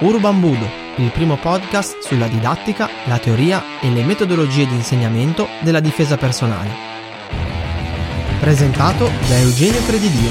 Urban Budo, il primo podcast sulla didattica, la teoria e le metodologie di insegnamento della difesa personale. Presentato da Eugenio Credidio.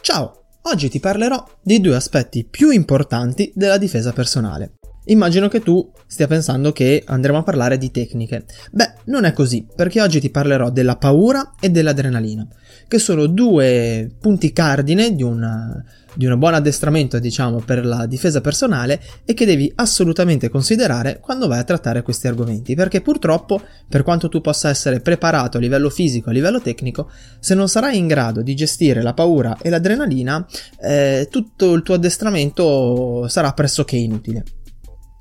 Ciao, oggi ti parlerò dei due aspetti più importanti della difesa personale. Immagino che tu stia pensando che andremo a parlare di tecniche. Beh, non è così, perché oggi ti parlerò della paura e dell'adrenalina, che sono due punti cardine di, una, di un buon addestramento, diciamo, per la difesa personale e che devi assolutamente considerare quando vai a trattare questi argomenti, perché purtroppo, per quanto tu possa essere preparato a livello fisico, a livello tecnico, se non sarai in grado di gestire la paura e l'adrenalina, eh, tutto il tuo addestramento sarà pressoché inutile.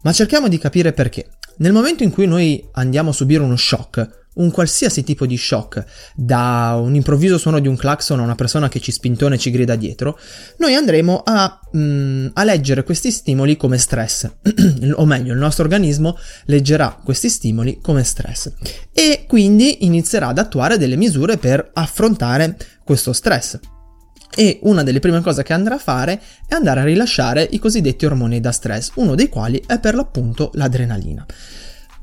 Ma cerchiamo di capire perché. Nel momento in cui noi andiamo a subire uno shock, un qualsiasi tipo di shock, da un improvviso suono di un clacson a una persona che ci spintone e ci grida dietro, noi andremo a, mm, a leggere questi stimoli come stress, o meglio, il nostro organismo leggerà questi stimoli come stress. E quindi inizierà ad attuare delle misure per affrontare questo stress e una delle prime cose che andrà a fare è andare a rilasciare i cosiddetti ormoni da stress, uno dei quali è per l'appunto l'adrenalina.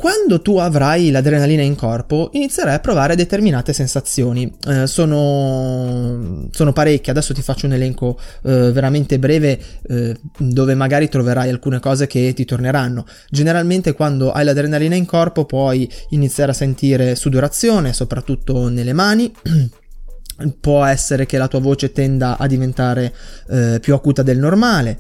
Quando tu avrai l'adrenalina in corpo, inizierai a provare determinate sensazioni. Eh, sono, sono, parecchie, adesso ti faccio un elenco eh, veramente breve eh, dove magari troverai alcune cose che ti torneranno. Generalmente quando hai l'adrenalina in corpo puoi iniziare a sentire sudorazione, soprattutto nelle mani. può essere che la tua voce tenda a diventare eh, più acuta del normale.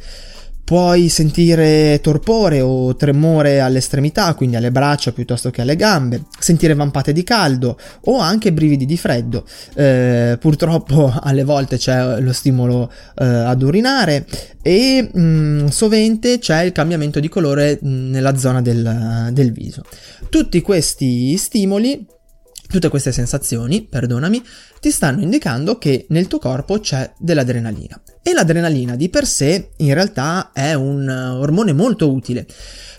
Puoi sentire torpore o tremore all'estremità, quindi alle braccia piuttosto che alle gambe, sentire vampate di caldo o anche brividi di freddo. Eh, purtroppo alle volte c'è lo stimolo eh, ad urinare e mh, mm, sovente c'è il cambiamento di colore mh, mm, nella zona del, del viso. Tutti questi stimoli Tutte queste sensazioni, perdonami, ti stanno indicando che nel tuo corpo c'è dell'adrenalina. E l'adrenalina di per sé in realtà è un ormone molto utile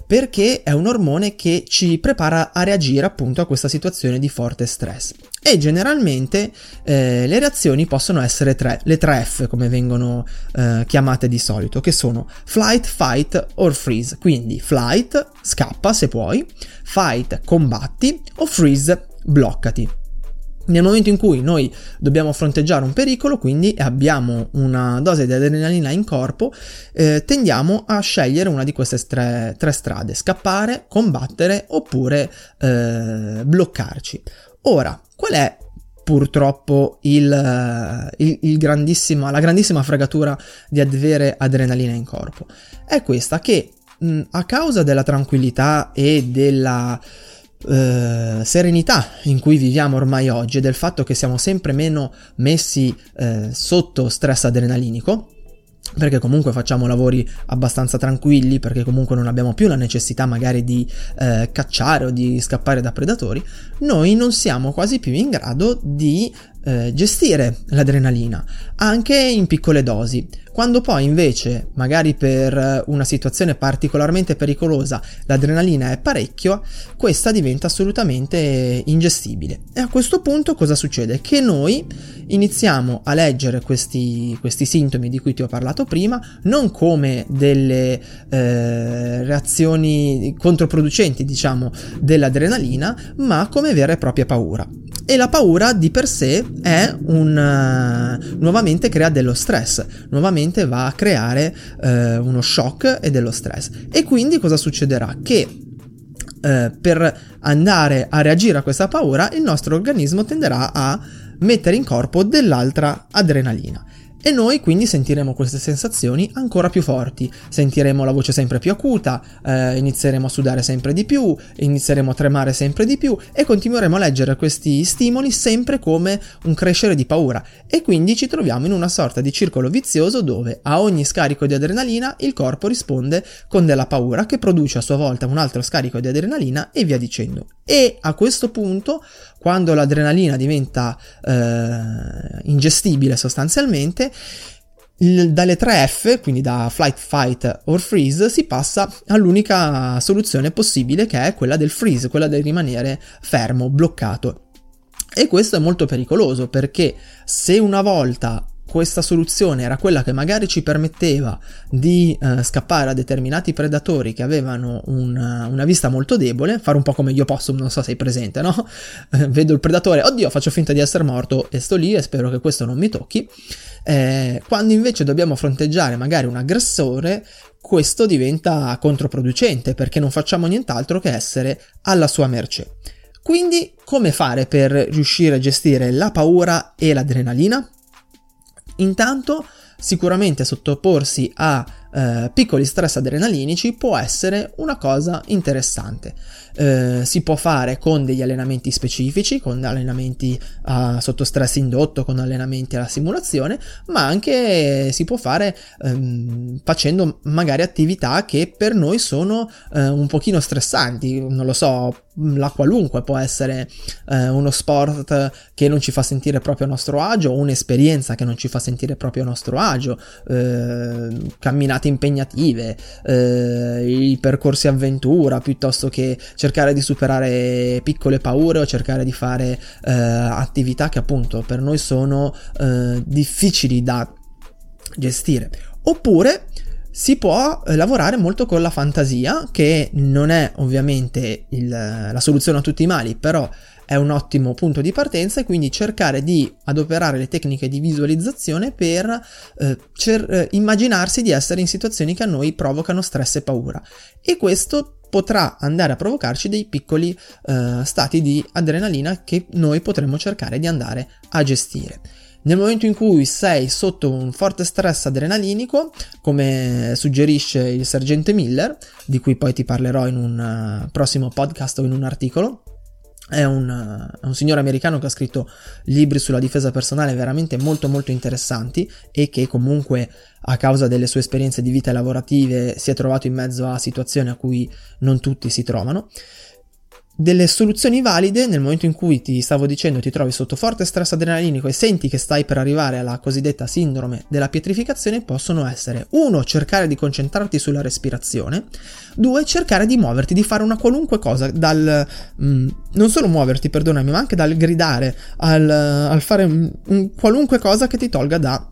perché è un ormone che ci prepara a reagire appunto a questa situazione di forte stress. E generalmente eh, le reazioni possono essere tre, le tre F come vengono eh, chiamate di solito, che sono flight, fight or freeze. Quindi flight, scappa se puoi, fight, combatti o freeze, bloccati. Nel momento in cui noi dobbiamo fronteggiare un pericolo, quindi abbiamo una dose di adrenalina in corpo, eh, tendiamo a scegliere una di queste tre, tre strade, scappare, combattere oppure eh, bloccarci. Ora, qual è purtroppo il, il, il grandissima, la grandissima fregatura di avere adrenalina in corpo? È questa che mh, a causa della tranquillità e della eh, serenità in cui viviamo ormai oggi e del fatto che siamo sempre meno messi eh, sotto stress adrenalinico, perché comunque facciamo lavori abbastanza tranquilli, perché comunque non abbiamo più la necessità magari di eh, cacciare o di scappare da predatori, noi non siamo quasi più in grado di eh, gestire l'adrenalina, anche in piccole dosi. Quando poi invece, magari per una situazione particolarmente pericolosa, l'adrenalina è parecchio, questa diventa assolutamente ingestibile. E a questo punto cosa succede? Che noi iniziamo a leggere questi, questi sintomi di cui ti ho parlato prima, non come delle eh, reazioni controproducenti, diciamo, dell'adrenalina, ma come vera e propria paura. E la paura di per sé è un uh, nuovamente crea dello stress, nuovamente va a creare uh, uno shock e dello stress. E quindi cosa succederà? Che uh, per andare a reagire a questa paura, il nostro organismo tenderà a mettere in corpo dell'altra adrenalina. E noi quindi sentiremo queste sensazioni ancora più forti, sentiremo la voce sempre più acuta, eh, inizieremo a sudare sempre di più, inizieremo a tremare sempre di più e continueremo a leggere questi stimoli sempre come un crescere di paura e quindi ci troviamo in una sorta di circolo vizioso dove a ogni scarico di adrenalina il corpo risponde con della paura che produce a sua volta un altro scarico di adrenalina e via dicendo. E a questo punto, quando l'adrenalina diventa eh, ingestibile sostanzialmente, il, dalle 3 F, quindi da flight, fight or freeze, si passa all'unica soluzione possibile che è quella del freeze, quella del rimanere fermo, bloccato. E questo è molto pericoloso perché se una volta questa soluzione era quella che magari ci permetteva di eh, scappare a determinati predatori che avevano un, una vista molto debole, fare un po' come io posso, non so se sei presente, no? Vedo il predatore, oddio, faccio finta di essere morto e sto lì e spero che questo non mi tocchi. Eh, quando invece dobbiamo fronteggiare magari un aggressore, questo diventa controproducente perché non facciamo nient'altro che essere alla sua mercé. Quindi, come fare per riuscire a gestire la paura e l'adrenalina? Intanto, sicuramente sottoporsi a eh, piccoli stress adrenalinici può essere una cosa interessante. Eh, si può fare con degli allenamenti specifici, con allenamenti uh, sotto stress indotto, con allenamenti alla simulazione, ma anche si può fare ehm, facendo magari attività che per noi sono eh, un pochino stressanti, non lo so, la qualunque può essere eh, uno sport che non ci fa sentire proprio a nostro agio, un'esperienza che non ci fa sentire proprio a nostro agio, eh, camminate impegnative, eh, i percorsi avventura, piuttosto che cercare di superare piccole paure o cercare di fare eh, attività che appunto per noi sono eh, difficili da gestire. Oppure si può eh, lavorare molto con la fantasia, che non è ovviamente il, la soluzione a tutti i mali, però è un ottimo punto di partenza e quindi cercare di adoperare le tecniche di visualizzazione per eh, cer- eh, immaginarsi di essere in situazioni che a noi provocano stress e paura. E questo potrà andare a provocarci dei piccoli eh, stati di adrenalina che noi potremo cercare di andare a gestire. Nel momento in cui sei sotto un forte stress adrenalinico, come suggerisce il sergente Miller, di cui poi ti parlerò in un uh, prossimo podcast o in un articolo, è un, uh, un, signore americano che ha scritto libri sulla difesa personale veramente molto molto interessanti e che comunque a causa delle sue esperienze di vita lavorative si è trovato in mezzo a situazioni a cui non tutti si trovano delle soluzioni valide nel momento in cui ti stavo dicendo ti trovi sotto forte stress adrenalinico e senti che stai per arrivare alla cosiddetta sindrome della pietrificazione possono essere 1. cercare di concentrarti sulla respirazione 2. cercare di muoverti, di fare una qualunque cosa dal mh, mm, non solo muoverti, perdonami, ma anche dal gridare al, al fare un, un qualunque cosa che ti tolga da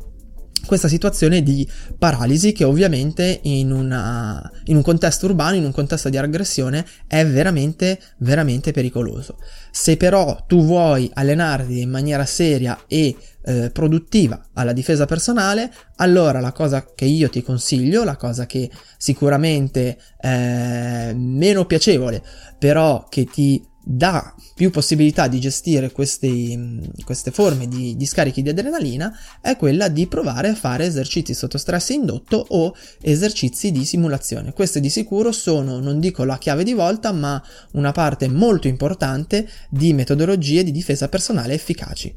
questa situazione di paralisi che ovviamente in, una, in, un contesto urbano, in un contesto di aggressione è veramente, veramente pericoloso. Se però tu vuoi allenarti in maniera seria e eh, produttiva alla difesa personale, allora la cosa che io ti consiglio, la cosa che sicuramente è meno piacevole, però che ti dà più possibilità di gestire questi, queste forme di, di, scarichi di adrenalina è quella di provare a fare esercizi sotto stress indotto o esercizi di simulazione. Queste di sicuro sono, non dico la chiave di volta, ma una parte molto importante di metodologie di difesa personale efficaci.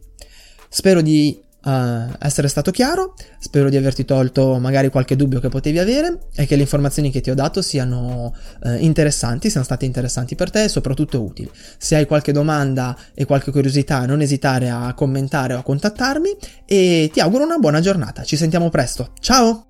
Spero di uh, essere stato chiaro, spero di averti tolto magari qualche dubbio che potevi avere e che le informazioni che ti ho dato siano uh, interessanti, siano state interessanti per te e soprattutto utili. Se hai qualche domanda e qualche curiosità non esitare a commentare o a contattarmi e ti auguro una buona giornata, ci sentiamo presto, ciao!